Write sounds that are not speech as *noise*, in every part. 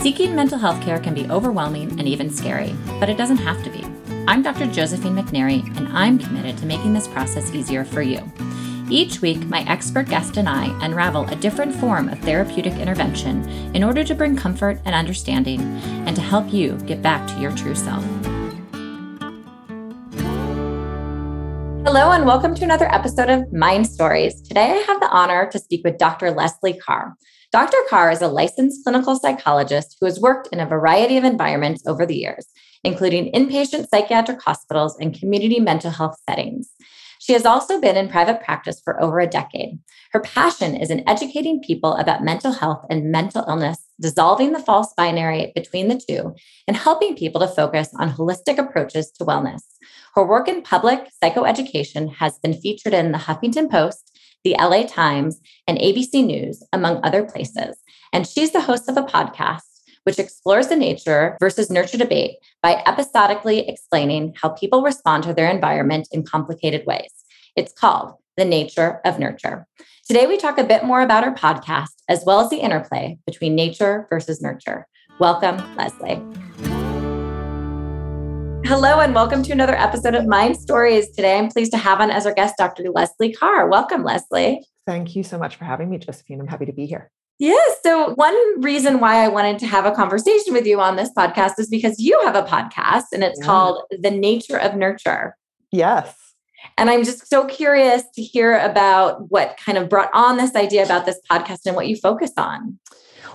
Seeking mental health care can be overwhelming and even scary, but it doesn't have to be. I'm Dr. Josephine McNary, and I'm committed to making this process easier for you. Each week, my expert guest and I unravel a different form of therapeutic intervention in order to bring comfort and understanding and to help you get back to your true self. Hello, and welcome to another episode of Mind Stories. Today, I have the honor to speak with Dr. Leslie Carr. Dr. Carr is a licensed clinical psychologist who has worked in a variety of environments over the years, including inpatient psychiatric hospitals and community mental health settings. She has also been in private practice for over a decade. Her passion is in educating people about mental health and mental illness, dissolving the false binary between the two, and helping people to focus on holistic approaches to wellness. Her work in public psychoeducation has been featured in the Huffington Post, the LA Times, and ABC News, among other places. And she's the host of a podcast which explores the nature versus nurture debate by episodically explaining how people respond to their environment in complicated ways. It's called The Nature of Nurture. Today, we talk a bit more about her podcast, as well as the interplay between nature versus nurture. Welcome, Leslie. Hello, and welcome to another episode of Mind Stories. Today, I'm pleased to have on as our guest Dr. Leslie Carr. Welcome, Leslie. Thank you so much for having me, Josephine. I'm happy to be here. Yes. So, one reason why I wanted to have a conversation with you on this podcast is because you have a podcast and it's yeah. called The Nature of Nurture. Yes. And I'm just so curious to hear about what kind of brought on this idea about this podcast and what you focus on.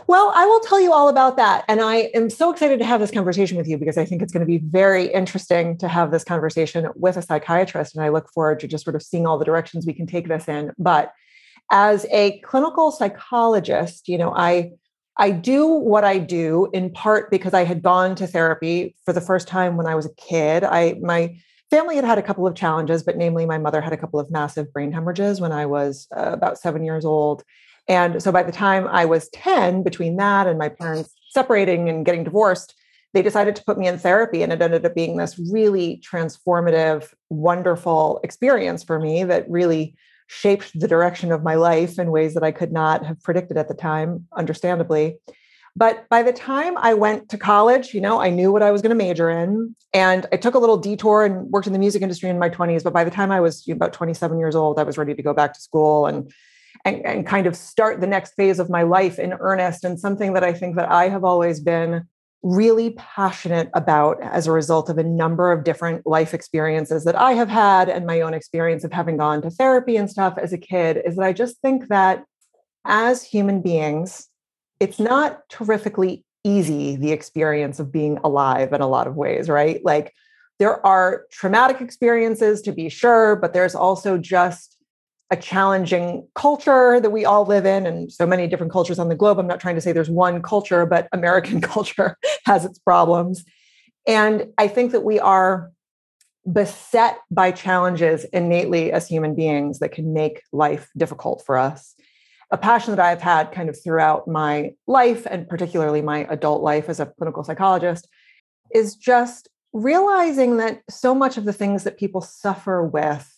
Well, I will tell you all about that. And I am so excited to have this conversation with you because I think it's going to be very interesting to have this conversation with a psychiatrist. And I look forward to just sort of seeing all the directions we can take this in. But as a clinical psychologist, you know, I I do what I do in part because I had gone to therapy for the first time when I was a kid. I my family had had a couple of challenges, but namely my mother had a couple of massive brain hemorrhages when I was uh, about 7 years old and so by the time I was 10, between that and my parents separating and getting divorced, they decided to put me in therapy. And it ended up being this really transformative, wonderful experience for me that really shaped the direction of my life in ways that I could not have predicted at the time, understandably. But by the time I went to college, you know, I knew what I was going to major in. And I took a little detour and worked in the music industry in my 20s. But by the time I was about 27 years old, I was ready to go back to school and and, and kind of start the next phase of my life in earnest and something that I think that I have always been really passionate about as a result of a number of different life experiences that I have had and my own experience of having gone to therapy and stuff as a kid is that I just think that as human beings, it's not terrifically easy the experience of being alive in a lot of ways, right? Like there are traumatic experiences to be sure, but there's also just a challenging culture that we all live in and so many different cultures on the globe. I'm not trying to say there's one culture but american *laughs* culture has its problems. And i think that we are beset by challenges innately as human beings that can make life difficult for us. A passion that i've had kind of throughout my life and particularly my adult life as a clinical psychologist is just realizing that so much of the things that people suffer with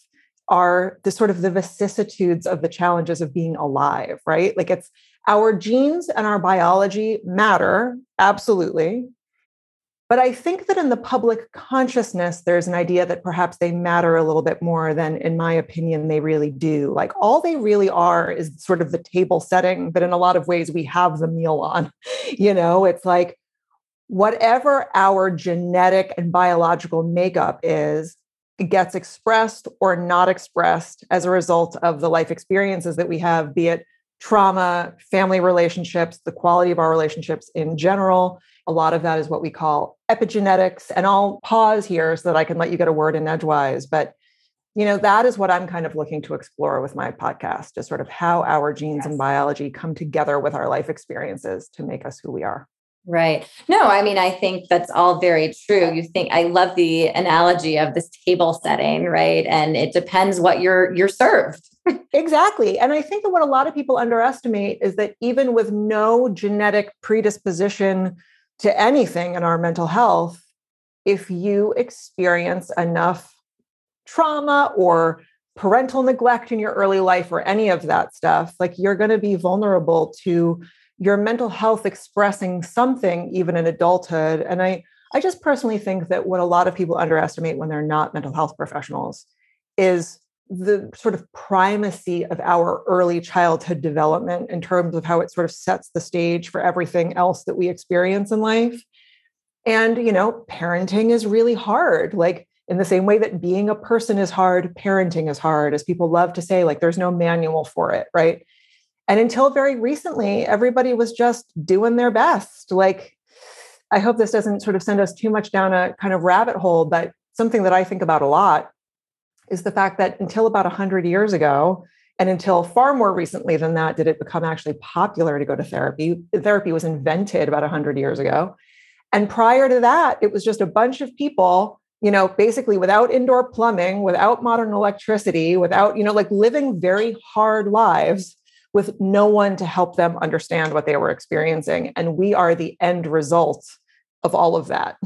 are the sort of the vicissitudes of the challenges of being alive, right? Like it's our genes and our biology matter, absolutely. But I think that in the public consciousness, there's an idea that perhaps they matter a little bit more than, in my opinion, they really do. Like all they really are is sort of the table setting, but in a lot of ways, we have the meal on. *laughs* You know, it's like whatever our genetic and biological makeup is, gets expressed or not expressed as a result of the life experiences that we have, be it trauma, family relationships, the quality of our relationships in general. A lot of that is what we call epigenetics. And I'll pause here so that I can let you get a word in edgewise. But you know, that is what I'm kind of looking to explore with my podcast, is sort of how our genes yes. and biology come together with our life experiences to make us who we are. Right. No, I mean, I think that's all very true. You think I love the analogy of this table setting, right? And it depends what you're you're served. *laughs* exactly. And I think that what a lot of people underestimate is that even with no genetic predisposition to anything in our mental health, if you experience enough trauma or parental neglect in your early life or any of that stuff, like you're going to be vulnerable to your mental health expressing something even in adulthood. And I, I just personally think that what a lot of people underestimate when they're not mental health professionals is the sort of primacy of our early childhood development in terms of how it sort of sets the stage for everything else that we experience in life. And, you know, parenting is really hard. Like, in the same way that being a person is hard, parenting is hard, as people love to say, like, there's no manual for it, right? And until very recently, everybody was just doing their best. Like, I hope this doesn't sort of send us too much down a kind of rabbit hole, but something that I think about a lot is the fact that until about 100 years ago, and until far more recently than that, did it become actually popular to go to therapy. Therapy was invented about 100 years ago. And prior to that, it was just a bunch of people, you know, basically without indoor plumbing, without modern electricity, without, you know, like living very hard lives with no one to help them understand what they were experiencing. And we are the end result of all of that.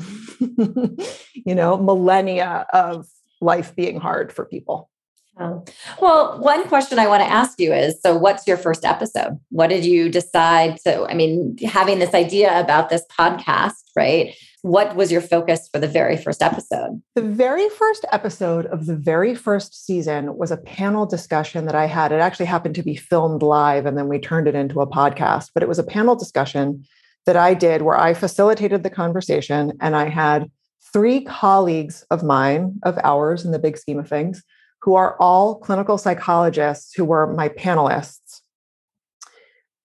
*laughs* you know, millennia of life being hard for people. Um, well, one question I want to ask you is so, what's your first episode? What did you decide? So, I mean, having this idea about this podcast, right? What was your focus for the very first episode? The very first episode of the very first season was a panel discussion that I had. It actually happened to be filmed live and then we turned it into a podcast, but it was a panel discussion that I did where I facilitated the conversation and I had three colleagues of mine, of ours in the big scheme of things, who are all clinical psychologists who were my panelists,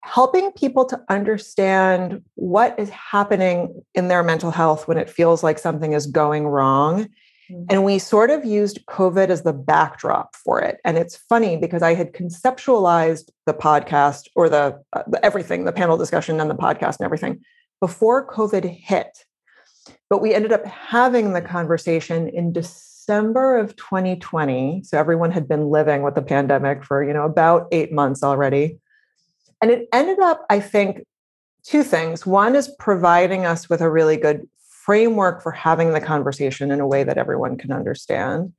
helping people to understand what is happening in their mental health when it feels like something is going wrong. Mm-hmm. And we sort of used COVID as the backdrop for it. And it's funny because I had conceptualized the podcast or the, uh, the everything, the panel discussion and the podcast and everything before COVID hit. But we ended up having the conversation in December of 2020. So everyone had been living with the pandemic for, you know, about eight months already. And it ended up, I think, two things. One is providing us with a really good framework for having the conversation in a way that everyone can understand.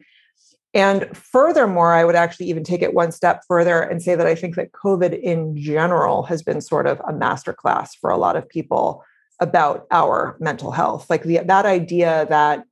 And furthermore, I would actually even take it one step further and say that I think that COVID in general has been sort of a masterclass for a lot of people about our mental health like the, that idea that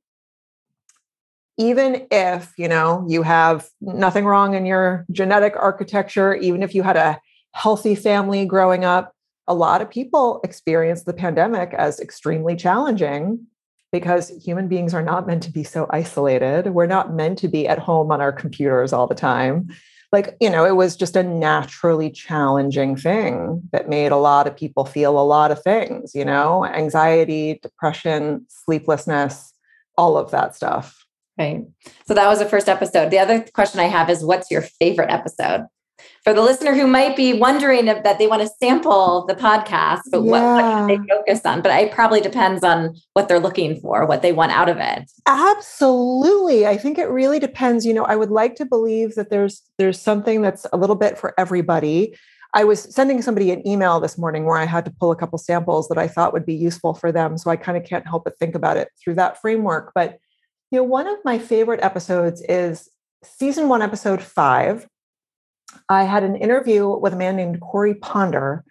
even if you know you have nothing wrong in your genetic architecture even if you had a healthy family growing up. A lot of people experience the pandemic as extremely challenging because human beings are not meant to be so isolated. We're not meant to be at home on our computers all the time. Like you know it was just a naturally challenging thing that made a lot of people feel a lot of things you know anxiety depression sleeplessness all of that stuff. Right. So that was the first episode. The other question i have is what's your favorite episode for the listener who might be wondering if, that they want to sample the podcast, but yeah. what, what they focus on? But it probably depends on what they're looking for, what they want out of it. Absolutely. I think it really depends. You know, I would like to believe that there's there's something that's a little bit for everybody. I was sending somebody an email this morning where I had to pull a couple samples that I thought would be useful for them. So I kind of can't help but think about it through that framework. But you know, one of my favorite episodes is season one, episode five, I had an interview with a man named Corey Ponder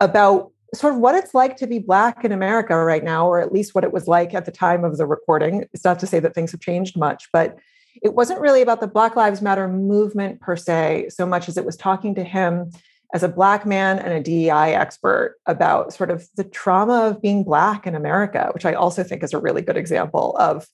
about sort of what it's like to be Black in America right now, or at least what it was like at the time of the recording. It's not to say that things have changed much, but it wasn't really about the Black Lives Matter movement per se, so much as it was talking to him as a Black man and a DEI expert about sort of the trauma of being Black in America, which I also think is a really good example of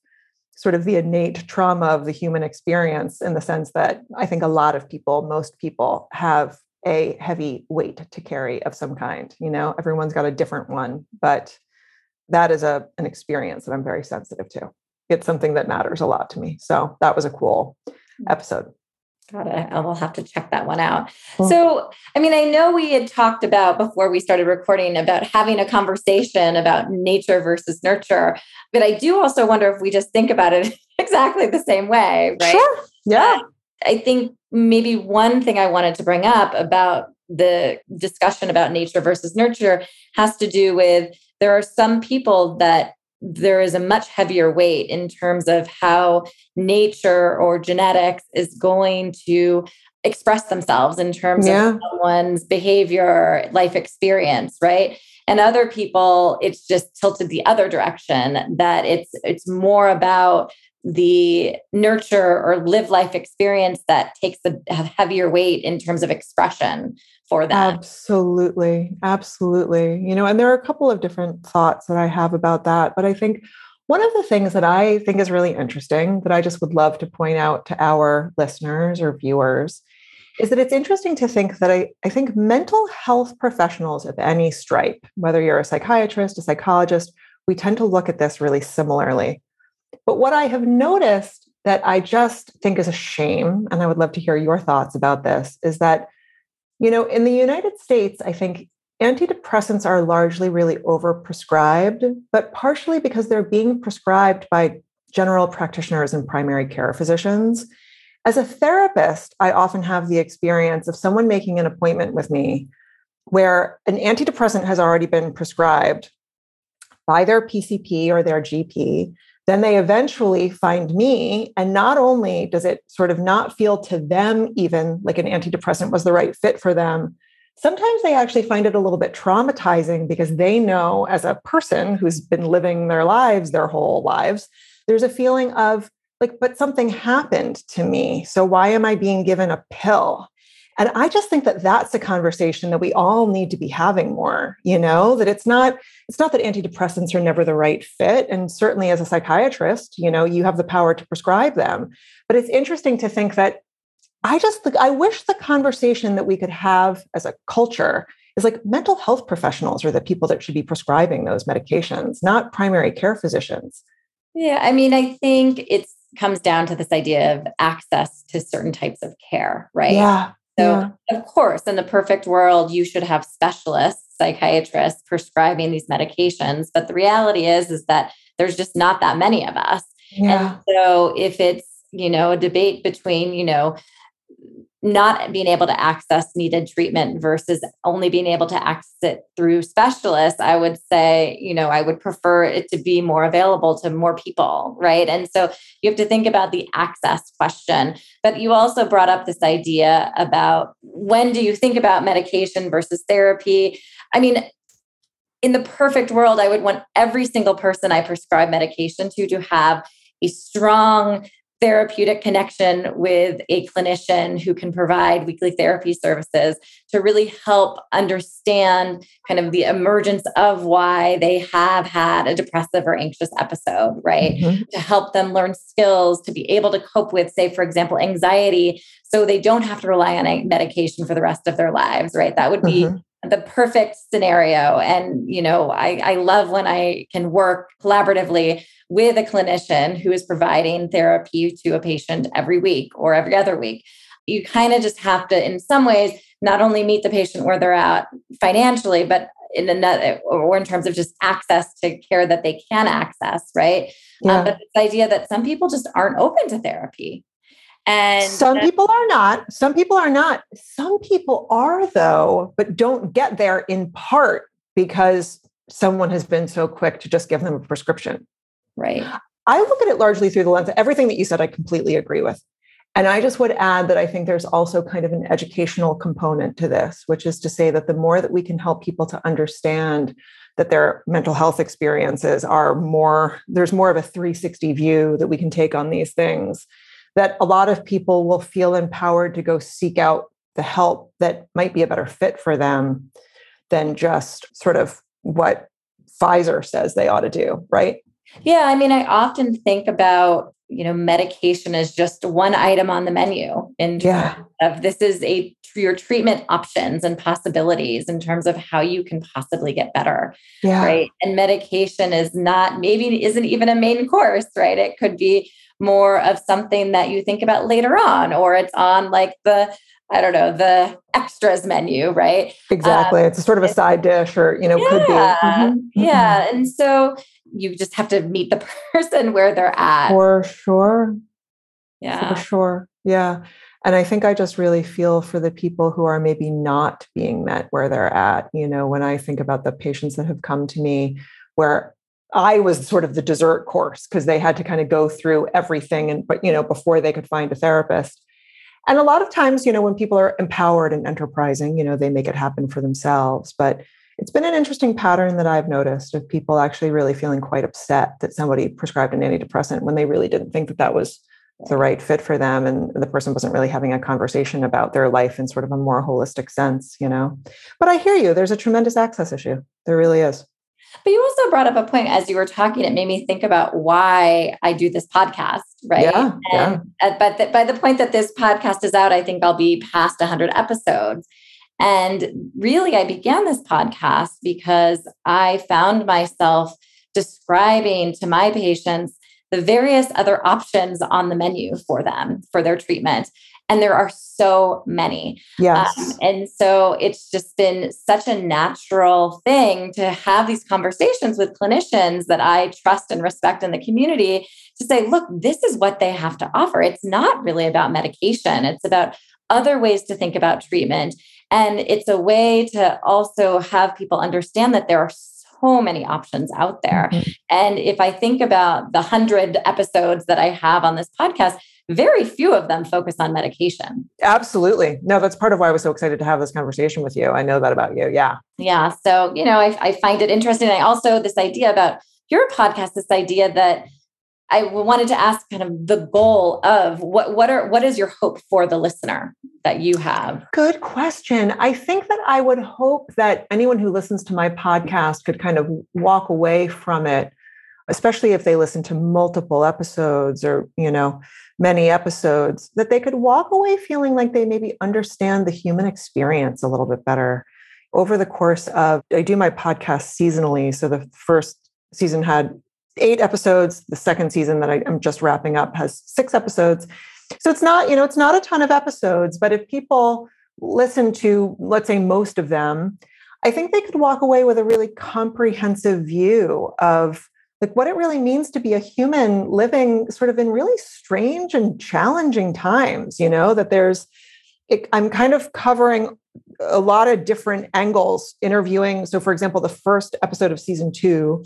sort of the innate trauma of the human experience in the sense that I think a lot of people, most people, have a heavy weight to carry of some kind. You know, everyone's got a different one, but that is a an experience that I'm very sensitive to. It's something that matters a lot to me. So that was a cool mm. episode. Got it. I will have to check that one out. So, I mean, I know we had talked about before we started recording about having a conversation about nature versus nurture, but I do also wonder if we just think about it *laughs* exactly the same way, right? Sure. Yeah. I think maybe one thing I wanted to bring up about the discussion about nature versus nurture has to do with there are some people that there is a much heavier weight in terms of how nature or genetics is going to express themselves in terms yeah. of someone's behavior, life experience, right? And other people, it's just tilted the other direction that it's it's more about the nurture or live life experience that takes a heavier weight in terms of expression for them. Absolutely. Absolutely. You know, and there are a couple of different thoughts that I have about that. But I think one of the things that I think is really interesting that I just would love to point out to our listeners or viewers is that it's interesting to think that I, I think mental health professionals of any stripe, whether you're a psychiatrist, a psychologist, we tend to look at this really similarly. But what I have noticed that I just think is a shame, and I would love to hear your thoughts about this, is that, you know, in the United States, I think antidepressants are largely really overprescribed, but partially because they're being prescribed by general practitioners and primary care physicians. As a therapist, I often have the experience of someone making an appointment with me where an antidepressant has already been prescribed by their PCP or their GP. Then they eventually find me. And not only does it sort of not feel to them even like an antidepressant was the right fit for them, sometimes they actually find it a little bit traumatizing because they know as a person who's been living their lives their whole lives, there's a feeling of, like, but something happened to me. So why am I being given a pill? And I just think that that's a conversation that we all need to be having more, you know, that it's not it's not that antidepressants are never the right fit and certainly as a psychiatrist, you know, you have the power to prescribe them. But it's interesting to think that I just I wish the conversation that we could have as a culture is like mental health professionals are the people that should be prescribing those medications, not primary care physicians. Yeah, I mean, I think it comes down to this idea of access to certain types of care, right? Yeah. So, yeah. of course, in the perfect world, you should have specialists, psychiatrists prescribing these medications. But the reality is, is that there's just not that many of us. Yeah. And so, if it's you know a debate between you know not being able to access needed treatment versus only being able to access it through specialists, I would say, you know, I would prefer it to be more available to more people, right? And so you have to think about the access question. But you also brought up this idea about when do you think about medication versus therapy? I mean, in the perfect world, I would want every single person I prescribe medication to to have a strong therapeutic connection with a clinician who can provide weekly therapy services to really help understand kind of the emergence of why they have had a depressive or anxious episode, right? Mm-hmm. To help them learn skills to be able to cope with, say, for example, anxiety, so they don't have to rely on a medication for the rest of their lives, right? That would be mm-hmm the perfect scenario. And you know I, I love when i can work collaboratively with a clinician who is providing therapy to a patient every week or every other week. You kind of just have to in some ways not only meet the patient where they're at financially but in another or in terms of just access to care that they can access right? Um, yeah. um, but this idea that some people just aren't open to therapy and some people are not. Some people are not. Some people are, though, but don't get there in part because someone has been so quick to just give them a prescription. Right. I look at it largely through the lens of everything that you said, I completely agree with. And I just would add that I think there's also kind of an educational component to this, which is to say that the more that we can help people to understand that their mental health experiences are more, there's more of a 360 view that we can take on these things that a lot of people will feel empowered to go seek out the help that might be a better fit for them than just sort of what Pfizer says they ought to do, right? Yeah, I mean, I often think about you know medication is just one item on the menu in yeah. of this is a your treatment options and possibilities in terms of how you can possibly get better yeah. right and medication is not maybe isn't even a main course right it could be more of something that you think about later on, or it's on like the I don't know, the extras menu, right? Exactly. Um, it's a sort of a side dish or, you know, yeah, could be. Mm-hmm. Yeah. Mm-hmm. And so you just have to meet the *laughs* person where they're at. For sure. Yeah. For sure. Yeah. And I think I just really feel for the people who are maybe not being met where they're at. You know, when I think about the patients that have come to me where I was sort of the dessert course because they had to kind of go through everything and but you know before they could find a therapist. And a lot of times, you know, when people are empowered and enterprising, you know, they make it happen for themselves. But it's been an interesting pattern that I've noticed of people actually really feeling quite upset that somebody prescribed an antidepressant when they really didn't think that that was the right fit for them and the person wasn't really having a conversation about their life in sort of a more holistic sense you know? But i hear you there's a tremendous access issue. There really is. But you also brought up a point as you were talking it made me think about why i do this podcast right? Yeah, and yeah. but the, by the point that this podcast is out i think i'll be past 100 episodes and really i began this podcast because i found myself describing to my patients the various other options on the menu for them for their treatment. And there are so many. Yes. Um, and so it's just been such a natural thing to have these conversations with clinicians that I trust and respect in the community to say, look, this is what they have to offer. It's not really about medication, it's about other ways to think about treatment. And it's a way to also have people understand that there are so many options out there. Mm-hmm. And if I think about the hundred episodes that I have on this podcast, very few of them focus on medication. Absolutely. No, that's part of why I was so excited to have this conversation with you. I know that about you. Yeah. Yeah. So, you know, I, I find it interesting. I also, this idea about your podcast, this idea that I wanted to ask kind of the goal of what what are what is your hope for the listener that you have? Good question. I think that I would hope that anyone who listens to my podcast could kind of walk away from it, especially if they listen to multiple episodes or, you know, many episodes, that they could walk away feeling like they maybe understand the human experience a little bit better. Over the course of I do my podcast seasonally, so the first season had eight episodes. The second season that I, am just wrapping up has six episodes. So it's not, you know, it's not a ton of episodes, but if people listen to, let's say, most of them, I think they could walk away with a really comprehensive view of like what it really means to be a human living sort of in really strange and challenging times, you know, that there's it, I'm kind of covering a lot of different angles interviewing. So, for example, the first episode of season two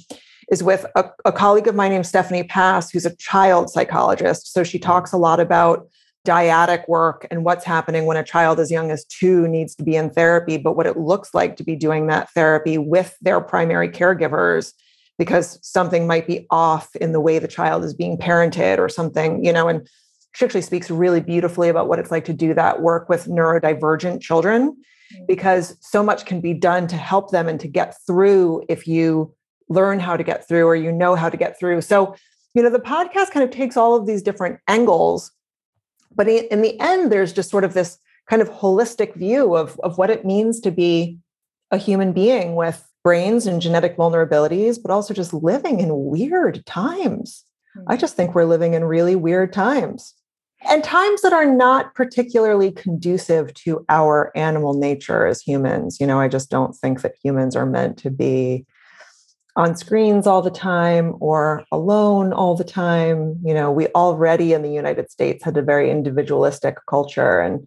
is with a, a colleague of mine named Stephanie Pass, who's a child psychologist. So she talks a lot about dyadic work and what's happening when a child as young as two needs to be in therapy, but what it looks like to be doing that therapy with their primary caregivers because something might be off in the way the child is being parented or something, you know, and she actually speaks really beautifully about what it's like to do that work with neurodivergent children mm. because so much can be done to help them and to get through if you learn how to get through or you know how to get through. So, you know, the podcast kind of takes all of these different angles, but in the end, there's just sort of this kind of holistic view of, of what it means to be a human being with brains and genetic vulnerabilities, but also just living in weird times. I hmm. just think we're living in really weird times and times that are not particularly conducive to our animal nature as humans. You know, I just don't think that humans are meant to be on screens all the time or alone all the time. You know, we already in the United States had a very individualistic culture, and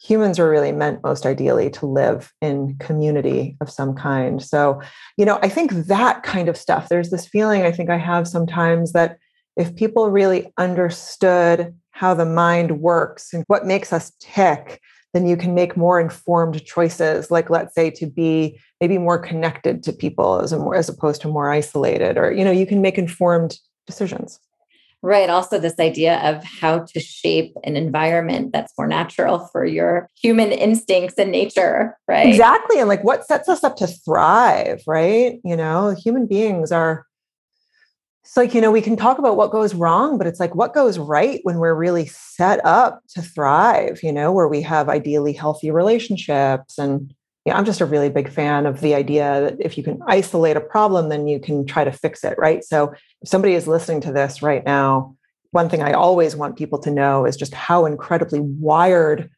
humans were really meant most ideally to live in community of some kind. So, you know, I think that kind of stuff, there's this feeling I think I have sometimes that if people really understood how the mind works and what makes us tick, then you can make more informed choices like let's say to be maybe more connected to people as, a more, as opposed to more isolated or you know you can make informed decisions. Right also this idea of how to shape an environment that's more natural for your human instincts and nature right? Exactly and like what sets us up to thrive right? You know human beings are it's like you know we can talk about what goes wrong but it's like what goes right when we're really set up to thrive you know where we have ideally healthy relationships. And yeah i'm just a really big fan of the idea that if you can isolate a problem then you can try to fix it right? So if somebody is listening to this right now one thing i always want people to know is just how incredibly wired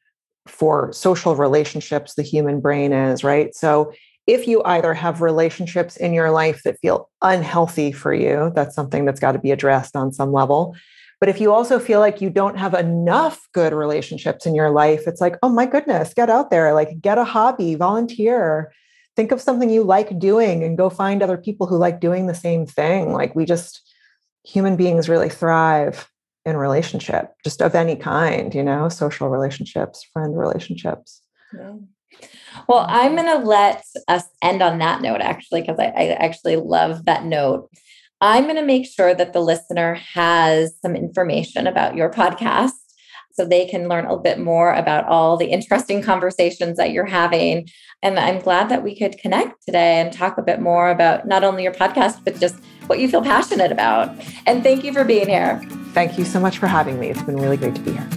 for social relationships the human brain is right? So if you either have relationships in your life that feel unhealthy for you, that's something that's got to be addressed on some level. But if you also feel like you don't have enough good relationships in your life, it's like, oh my goodness, get out there, like get a hobby, volunteer, think of something you like doing and go find other people who like doing the same thing. Like we just, human beings really thrive in relationship, just of any kind, you know, social relationships, friend relationships. Yeah. Well, I'm going to let us end on that note, actually, because I, I, actually love that note. I'm going to make sure that the listener has some information about your podcast so they can learn a bit more about all the interesting conversations that you're having. And I'm glad that we could connect today and talk a bit more about not only your podcast, but just what you feel passionate about. And thank you for being here. Thank you so much for having me. It's been really great to be here.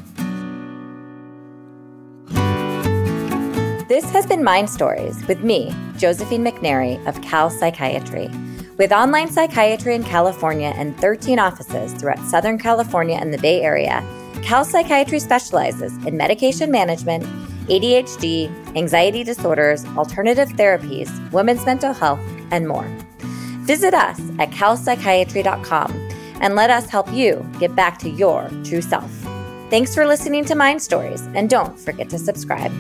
This has been Mind Stories with me, Josephine McNary of Cal Psychiatry. With online psychiatry in California and 13 offices throughout Southern California and the Bay Area, Cal Psychiatry specializes in medication management, ADHD, anxiety disorders, alternative therapies, women's mental health, and more. Visit us at calpsychiatry.com and let us help you get back to your true self. Thanks for listening to Mind Stories, and don't forget to subscribe.